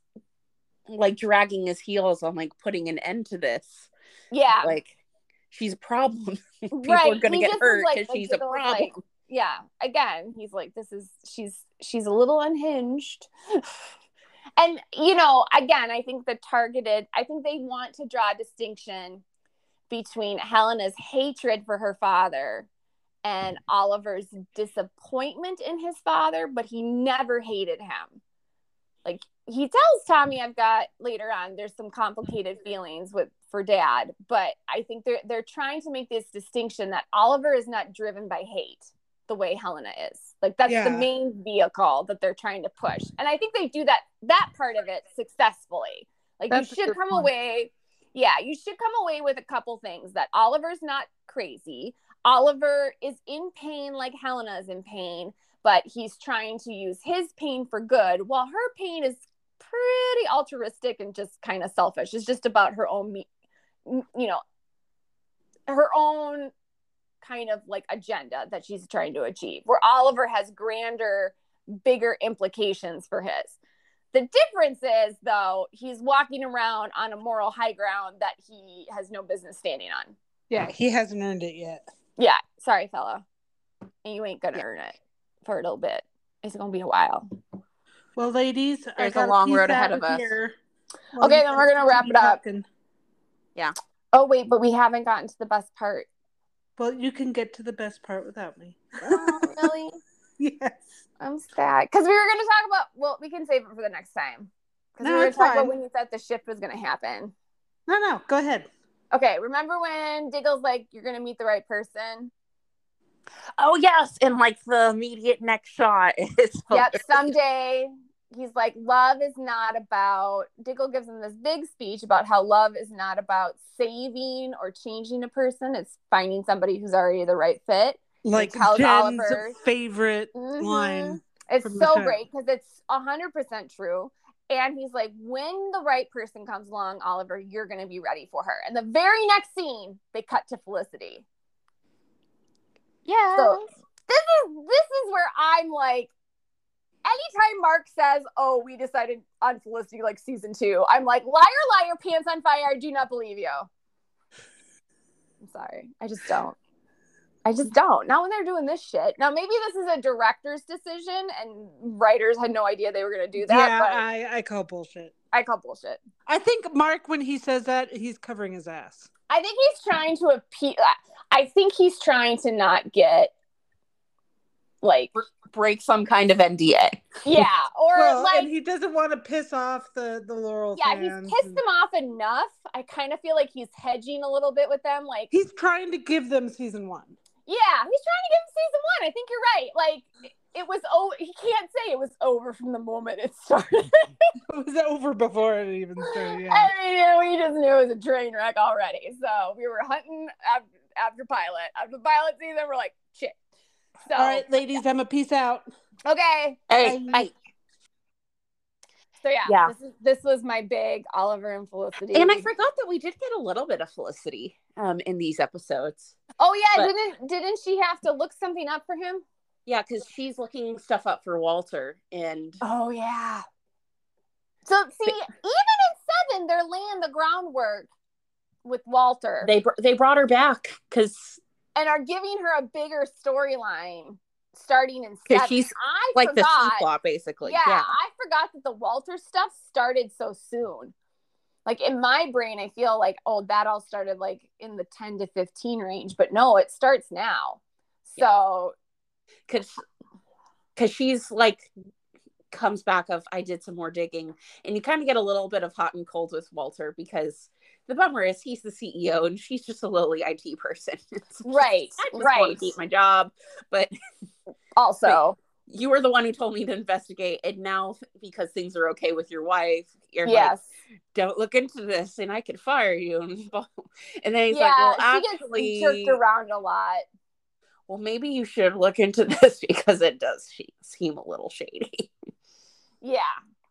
like dragging his heels on like putting an end to this. Yeah, like she's a problem. People right. are gonna get hurt because like, she's a problem. Like, yeah again he's like this is she's she's a little unhinged. And you know again i think the targeted i think they want to draw a distinction between helena's hatred for her father and mm-hmm. oliver's disappointment in his father but he never hated him. Like he tells tommy i've got later on there's some complicated mm-hmm. feelings with for dad but i think they're they're trying to make this distinction that oliver is not driven by hate the way Helena is. Like that's yeah. the main vehicle that they're trying to push. And I think they do that that part of it successfully. Like that's you should come point. away yeah, you should come away with a couple things that Oliver's not crazy. Oliver is in pain like Helena is in pain, but he's trying to use his pain for good while her pain is pretty altruistic and just kind of selfish. It's just about her own you know her own kind of like agenda that she's trying to achieve, where Oliver has grander, bigger implications for his. The difference is, though, he's walking around on a moral high ground that he has no business standing on. Yeah, he hasn't earned it yet. Yeah, sorry, fella. And you ain't gonna earn it for a little bit. It's gonna be a while. Well, ladies, there's a long road ahead of us. Okay, then we're gonna wrap it up. Talking. Yeah. Oh wait, but we haven't gotten to the best part. Well, you can get to the best part without me. Oh, really? yes. I'm sad because we were going to talk about. Well, we can save it for the next time. Because no, we were talking about when you thought the shift was going to happen. No, no, go ahead. Okay, remember when Diggle's like, "You're going to meet the right person." Oh yes, and like the immediate next shot is. Yep, someday he's like, love is not about, Diggle gives him this big speech about how love is not about saving or changing a person. It's finding somebody who's already the right fit. Like Jen's Oliver, favorite mm-hmm. line. It's so great because it's 100% true. And he's like, when the right person comes along, Oliver, you're going to be ready for her. And the very next scene, they cut to Felicity. Yeah. So this is this is where I'm like, anytime Mark says, "Oh, we decided on Felicity like season two, I'm like, liar, liar, pants on fire. I do not believe you. I'm sorry, I just don't. I just don't. Not when they're doing this shit. Now, maybe this is a director's decision, and writers had no idea they were going to do that. Yeah, I, I call bullshit. I call bullshit. I think Mark, when he says that, he's covering his ass. I think he's trying to appeal. I think he's trying to not get like break some kind of NDA. Yeah, or well, like and he doesn't want to piss off the the Laurel. Yeah, he's pissed and... them off enough. I kind of feel like he's hedging a little bit with them. Like he's trying to give them season one. Yeah, he's trying to give them season one. I think you're right. Like it was oh he can't say it was over from the moment it started. it was over before it even started. Yeah. I mean, you know, we just knew it was a train wreck already. So we were hunting after, after pilot. After the pilot season, we're like, shit, so, all right, ladies, yeah. I'm a peace out. Okay. Hey, bye. So yeah, Yeah. This, is, this was my big Oliver and Felicity. And I forgot that we did get a little bit of Felicity um in these episodes. oh yeah, but- didn't didn't she have to look something up for him? Yeah, because she's looking stuff up for Walter, and Oh yeah. So see, even in seven, they're laying the groundwork with Walter they br- they brought her back because and are giving her a bigger storyline starting in because seven. she's I like the forgot. Plot basically. yeah, Yeah. I forgot that the Walter stuff started so soon. Like in my brain, I feel like, oh, that all started like in the 10 to 15 range, but no, it starts now. So because because she's like comes back of I did some more digging, and you kind of get a little bit of hot and cold with Walter because the bummer is he's the CEO and she's just a lowly IT person. Right, I just want to keep my job, but also, you were the one who told me to investigate, and now because things are okay with your wife, you're yes. like, don't look into this, and I could fire you. And then he's yeah, like, well, actually, jerked around a lot. well, maybe you should look into this because it does seem a little shady. Yeah.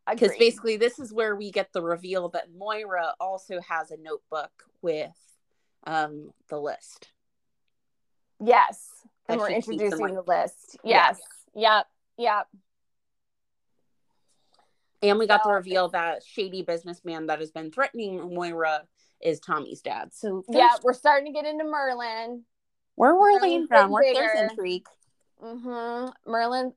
Because basically, this is where we get the reveal that Moira also has a notebook with um the list. Yes. And we're she keeps in, introducing like- the list. Yeah. Yes. Yep. Yep. And we got the reveal that shady businessman that has been threatening Moira is Tommy's dad. So Yeah. We're starting to get into Merlyn. where we're Merlyn's getting where there's intrigue. Mm-hmm. Merlyn.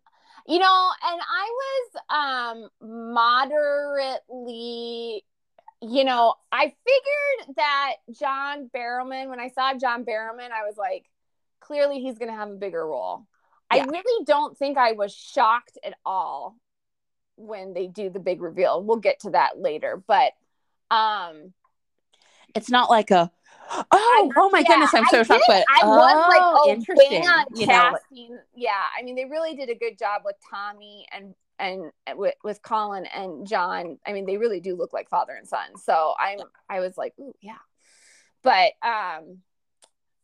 You know, and I was um moderately, you know, I figured that John Barrowman, when I saw John Barrowman, I was like, clearly he's gonna have a bigger role. Yeah. I really don't think I was shocked at all when they do the big reveal. We'll get to that later, but um It's not like a oh oh my yeah, goodness, I'm so I shocked. But I was like, oh, oh, interesting. man, You know, yeah, I mean, they really did a good job with Tommy and and with, with Colin and John. I mean, they really do look like father and son. So I'm, I was like, ooh, yeah. But um,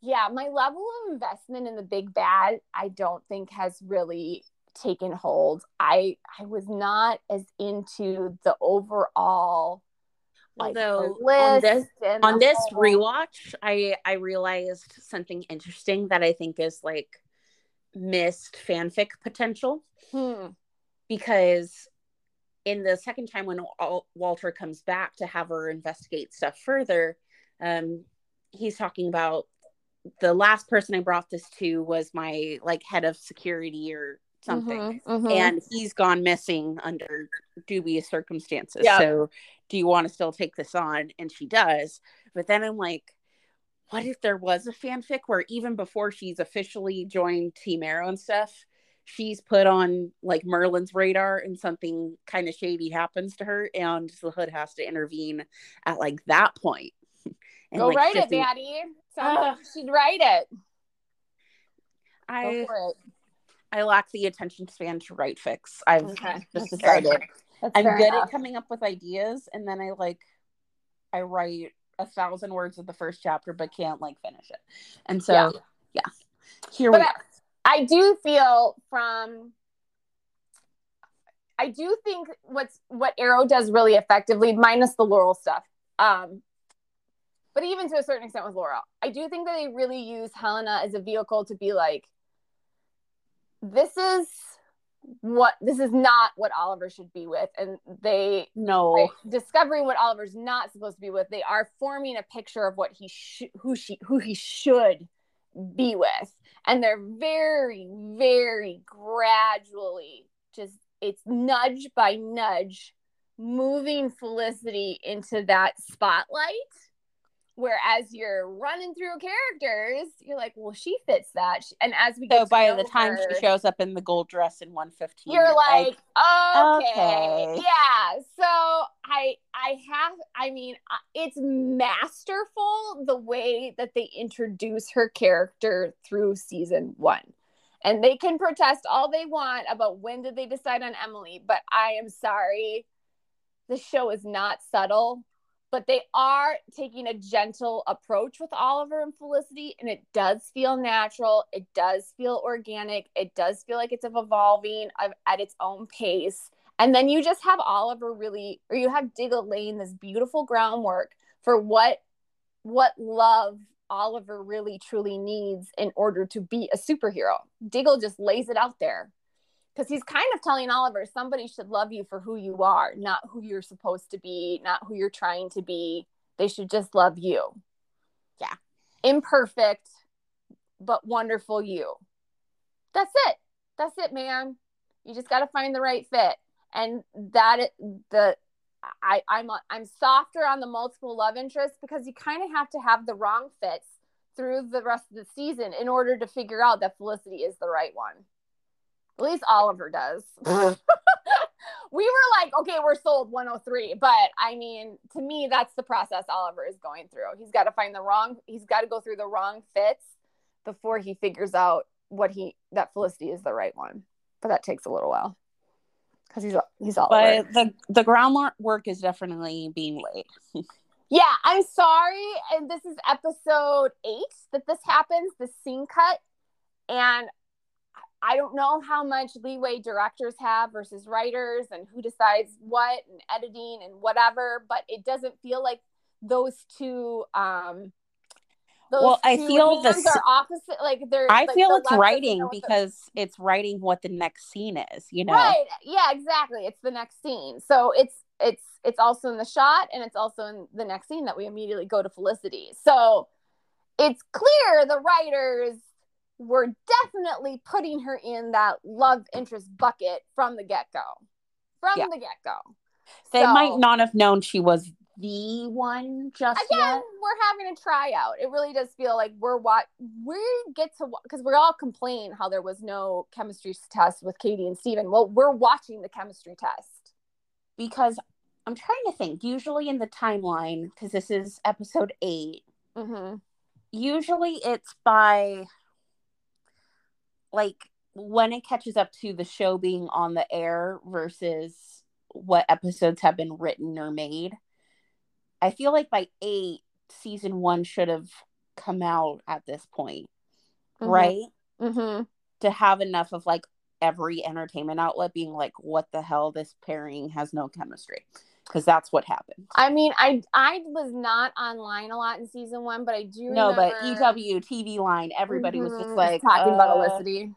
yeah, my level of investment in the big bad, I don't think has really taken hold. I I was not as into the overall. Like, on this on this whole- rewatch i i realized something interesting that i think is like missed fanfic potential Hmm. because in the second time when Wal- walter comes back to have her investigate stuff further um he's talking about the last person i brought this to was my like head of security or something Mhm, mhm. and he's gone missing under dubious circumstances. Yeah. So, do you want to still take this on? And she does. But then I'm like, what if there was a fanfic where even before she's officially joined Team Arrow and stuff, she's put on like Merlyn's radar and something kind of shady happens to her, and the hood has to intervene at like that point. And, Go like, write it, Maddie. Sounds like you should write it. Go I for it. I lack the attention span to write fics. I've Okay. just decided. That's I'm good enough. at coming up with ideas, and then I like I write a thousand words of the first chapter, but can't like finish it. And so, Yeah. yeah, here But we I- are. I do feel from I do think what's what Arrow does really effectively, minus the Laurel stuff. Um, but even to a certain extent with Laurel, I do think that they really use Helena as a vehicle to be like, this is what this is not what Oliver should be with, and they No, discovering what Oliver's not supposed to be with. They are forming a picture of what he sh- who she who he should be with, and they're very very gradually just it's nudge by nudge moving Felicity into that spotlight. Whereas you're running through characters, you're like, well, she fits that. She- And as we get so to by the time her- she shows up in the gold dress in 115, you're like okay. okay. yeah so i i have i mean uh, it's masterful the way that they introduce her character through season one and they can protest all they want about when did they decide on emily but i am sorry the show is not subtle but they are taking a gentle approach with Oliver and Felicity, and it does feel natural. It does feel organic. It does feel like it's evolving um, at its own pace. And then you just have Oliver really, or you have Diggle laying this beautiful groundwork for what what love Oliver really truly needs in order to be a superhero. Diggle just lays it out there because he's kind of telling Oliver somebody should love you for who you are, not who you're supposed to be, not who you're trying to be. They should just love you. Yeah. Imperfect, but wonderful you. That's it. That's it, man. You just got to find the right fit. And that the I I'm I'm softer on the multiple love interests because you kind of have to have the wrong fits through the rest of the season in order to figure out that Felicity is the right one. At least Oliver does. Uh-huh. we were like, okay, we're sold 103. But I mean, to me, that's the process Oliver is going through. He's got to find the wrong, he's got to go through the wrong fits before he figures out what he, that Felicity is the right one. But that takes a little while because he's, he's all. But the, the groundwork is definitely being laid. yeah, I'm sorry. And this is episode eight that this happens, the scene cut. And I don't know how much leeway directors have versus writers and who decides what and editing and whatever, but it doesn't feel like those two um those well, I feel the are opposite. Like they're. I like feel it's writing because the... it's writing what the next scene is. You know. Right. Yeah. Exactly. It's the next scene. So it's it's it's also in the shot and it's also in the next scene that we immediately go to Felicity. So it's clear the writers were definitely putting her in that love interest bucket from the get go. From yeah. the get go. They so, might not have known she was the one just again. Yet. We're having a tryout. It really does feel like we're what we get to because we all complain how there was no chemistry test with Katie and Stephen. Well, we're watching the chemistry test because I'm trying to think. Usually in the timeline, because this is episode 8 mm-hmm. Usually it's by like when it catches up to the show being on the air versus what episodes have been written or made. I feel like by eight, season one should have come out at this point, mm-hmm. right? Mm-hmm. To have enough of like every entertainment outlet being like, what the hell, this pairing has no chemistry because that's what happened. I mean, I I was not online a lot in season one, but I do no. Remember... But EW TV line, everybody mm-hmm. was just mm-hmm. like talking uh... about Felicity.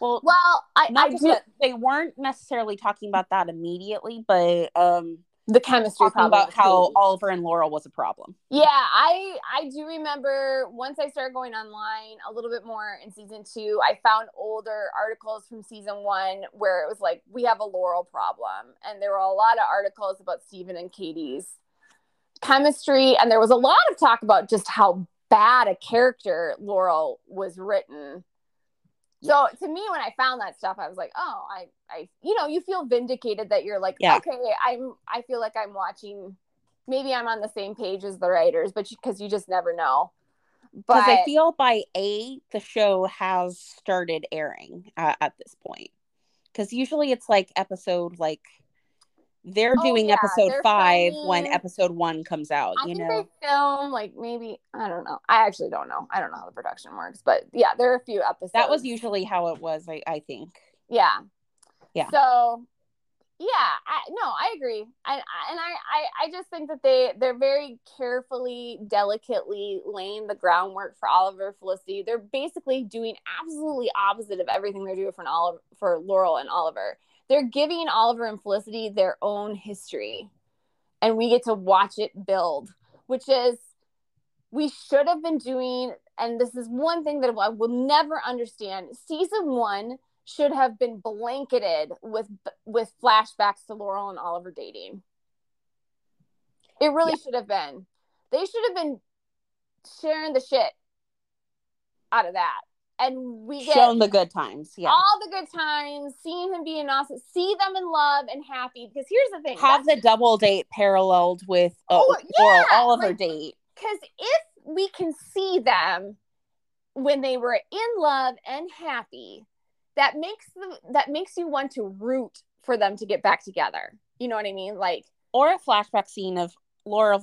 Well, well, I, I do... they weren't necessarily talking about that immediately, but um, the chemistry talking about how Oliver and Laurel was a problem. Yeah, I I do remember once I started going online a little bit more in season two, I found older articles from season one where it was like we have a Laurel problem, and there were a lot of articles about Stephen and Katie's chemistry, and there was a lot of talk about just how bad a character Laurel was written so to me, when I found that stuff, I was like, oh, I, I, you know, you feel vindicated that you're like, yeah. okay, I'm, I feel like I'm watching. Maybe I'm on the same page as the writers, but because you, you, just never know. But I feel by eight, the show has started airing uh, at this point. Because usually it's like episode like they're oh, doing yeah, episode they're five filming... when episode one comes out. I you know, they film like maybe I don't know. I actually don't know. I don't know how the production works, but yeah, there are a few episodes. That was usually how it was. I, I think. Yeah. Yeah. So, yeah, I, no, I agree. I, I and I, I, I just think that they they're very carefully, delicately laying the groundwork for Oliver Felicity. They're basically doing absolutely opposite of everything they're doing for Oliver for Laurel and Oliver they're giving Oliver and Felicity their own history and we get to watch it build, which is we should have been doing and this is one thing that I will never understand. Season 1 should have been blanketed with with flashbacks to Laurel and Oliver dating. It really yeah. should have been. They should have been sharing the shit out of that and we get shown the good times. Yeah, all the good times, seeing him being awesome, see them in love and happy. Because here's the thing: have the double date paralleled with uh, oh, yeah, all of like, her date. Because if we can see them when they were in love and happy, that makes them that makes you want to root for them to get back together. You know what I mean? Like, or a flashback scene of Laura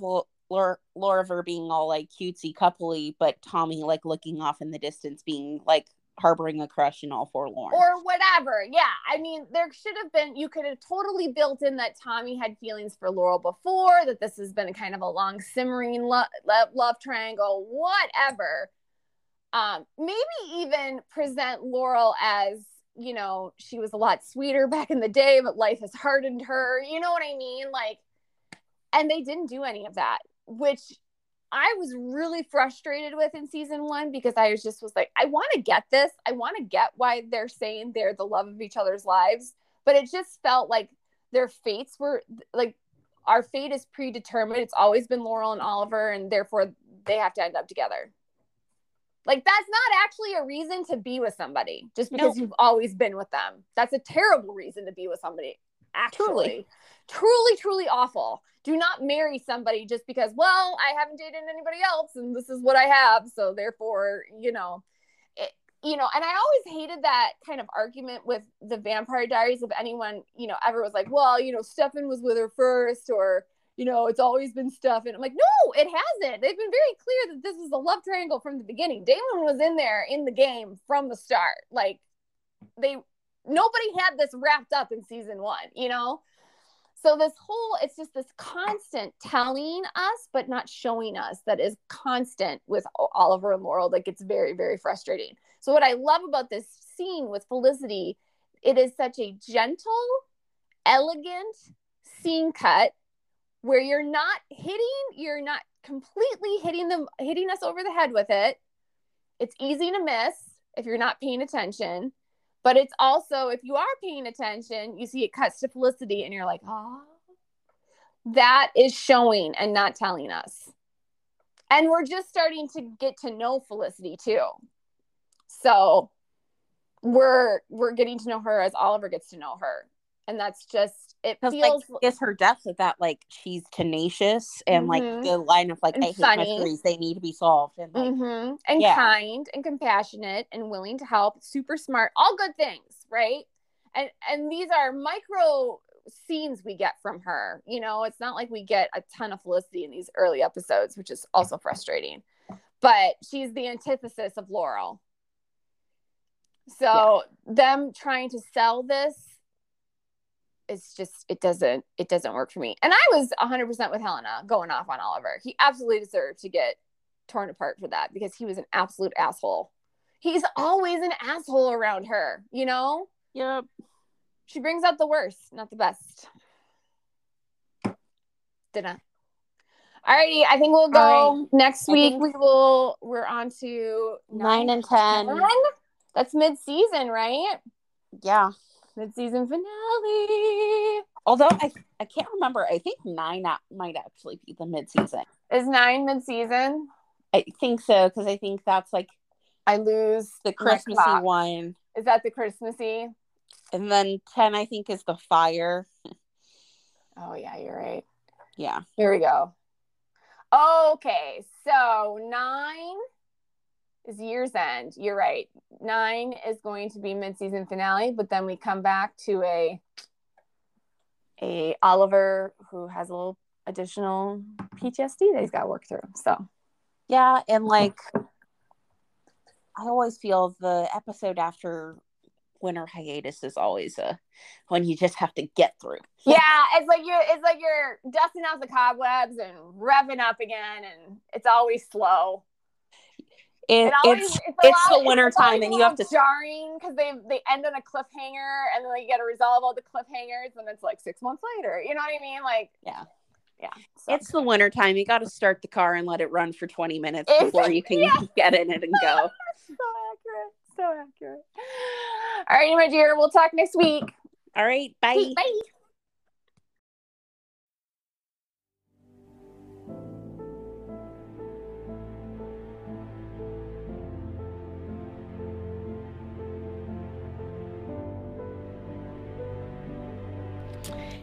Laura, Laura being all like cutesy coupley, but Tommy like looking off in the distance, being like harboring a crush and all forlorn or whatever. Yeah, I mean, there should have been. You could have totally built in that Tommy had feelings for Laurel before. That this has been kind of a long simmering lo- love, love triangle. Whatever. Um, maybe even present Laurel as you know she was a lot sweeter back in the day, but life has hardened her. You know what I mean? Like, and they didn't do any of that, which I was really frustrated with in season one because I was just was like, I want to get this. I want to get why they're saying they're the love of each other's lives. But it just felt like their fates were like our fate is predetermined. It's always been Laurel and Oliver, and therefore they have to end up together. Like that's not actually a reason to be with somebody just because nope. you've always been with them. That's a terrible reason to be with somebody. Actually, truly, truly, truly awful. Do not marry somebody just because well i haven't dated anybody else and this is what i have. So therefore you know it, you know and i always hated that kind of argument with the vampire diaries if anyone you know ever was like well you know stefan was with her first or you know it's always been stuff. And i'm like no it hasn't. They've been very clear that this was a love triangle from the beginning. Damon was in there in the game from the start. Like they nobody had this wrapped up in season one you know? So this whole it's just this constant telling us but not showing us that is constant with oliver and laurel. That gets very very frustrating. So what i love about this scene with felicity it is such a gentle elegant scene cut where you're not hitting you're not completely hitting them hitting us over the head with it. It's easy to miss if you're not paying attention but it's also, if you are paying attention, you see it cuts to Felicity and you're like, oh, that is showing and not telling us. And we're just starting to get to know Felicity too. So we're we're getting to know her as Oliver gets to know her. And that's just it feels like it's her depth of that like she's tenacious and mm-hmm. like the line of like and I funny. hate mysteries they need to be solved and like, mm-hmm. and yeah. kind and compassionate and willing to help super smart all good things right and and these are micro scenes we get from her you know it's not like we get a ton of felicity in these early episodes which is also frustrating but she's the antithesis of laurel so yeah. them trying to sell this it's just it doesn't it doesn't work for me. And I was 100% with Helena going off on Oliver. He absolutely deserved to get torn apart for that because he was an absolute asshole. He's always an asshole around her, you know? Yep. She brings out the worst, not the best. Dinner. Alrighty, I think we'll go right. next week. We will. We're on to nine, nine and ten. 10. That's mid season, right? Yeah mid-season finale. Although I I can't remember. I think nine might actually be the mid-season. Is nine mid-season? I think so because I think that's like I lose the Christmassy one. Is that the Christmassy? And then ten, I think, is the fire. oh yeah, you're right. Yeah. Here we go. Okay, so nine is year's end. You're right. Nine is going to be mid-season finale, but then we come back to a a Oliver who has a little additional PTSD that he's got to work through. So, yeah, and like I always feel the episode after winter hiatus is always a when you just have to get through. Yeah, it's like you're it's like you're dusting out the cobwebs and revving up again, and it's always slow. It, it always, it's it's, it's the winter time and you have to jarring because they they end on a cliffhanger and then you got to resolve all the cliffhangers and it's like six months later you know what i mean? Like yeah. yeah so. it's the winter time you got to start the car and let it run for 20 minutes before you can yeah. get in it and go. So accurate so accurate. All right my dear we'll talk next week. All right bye. Bye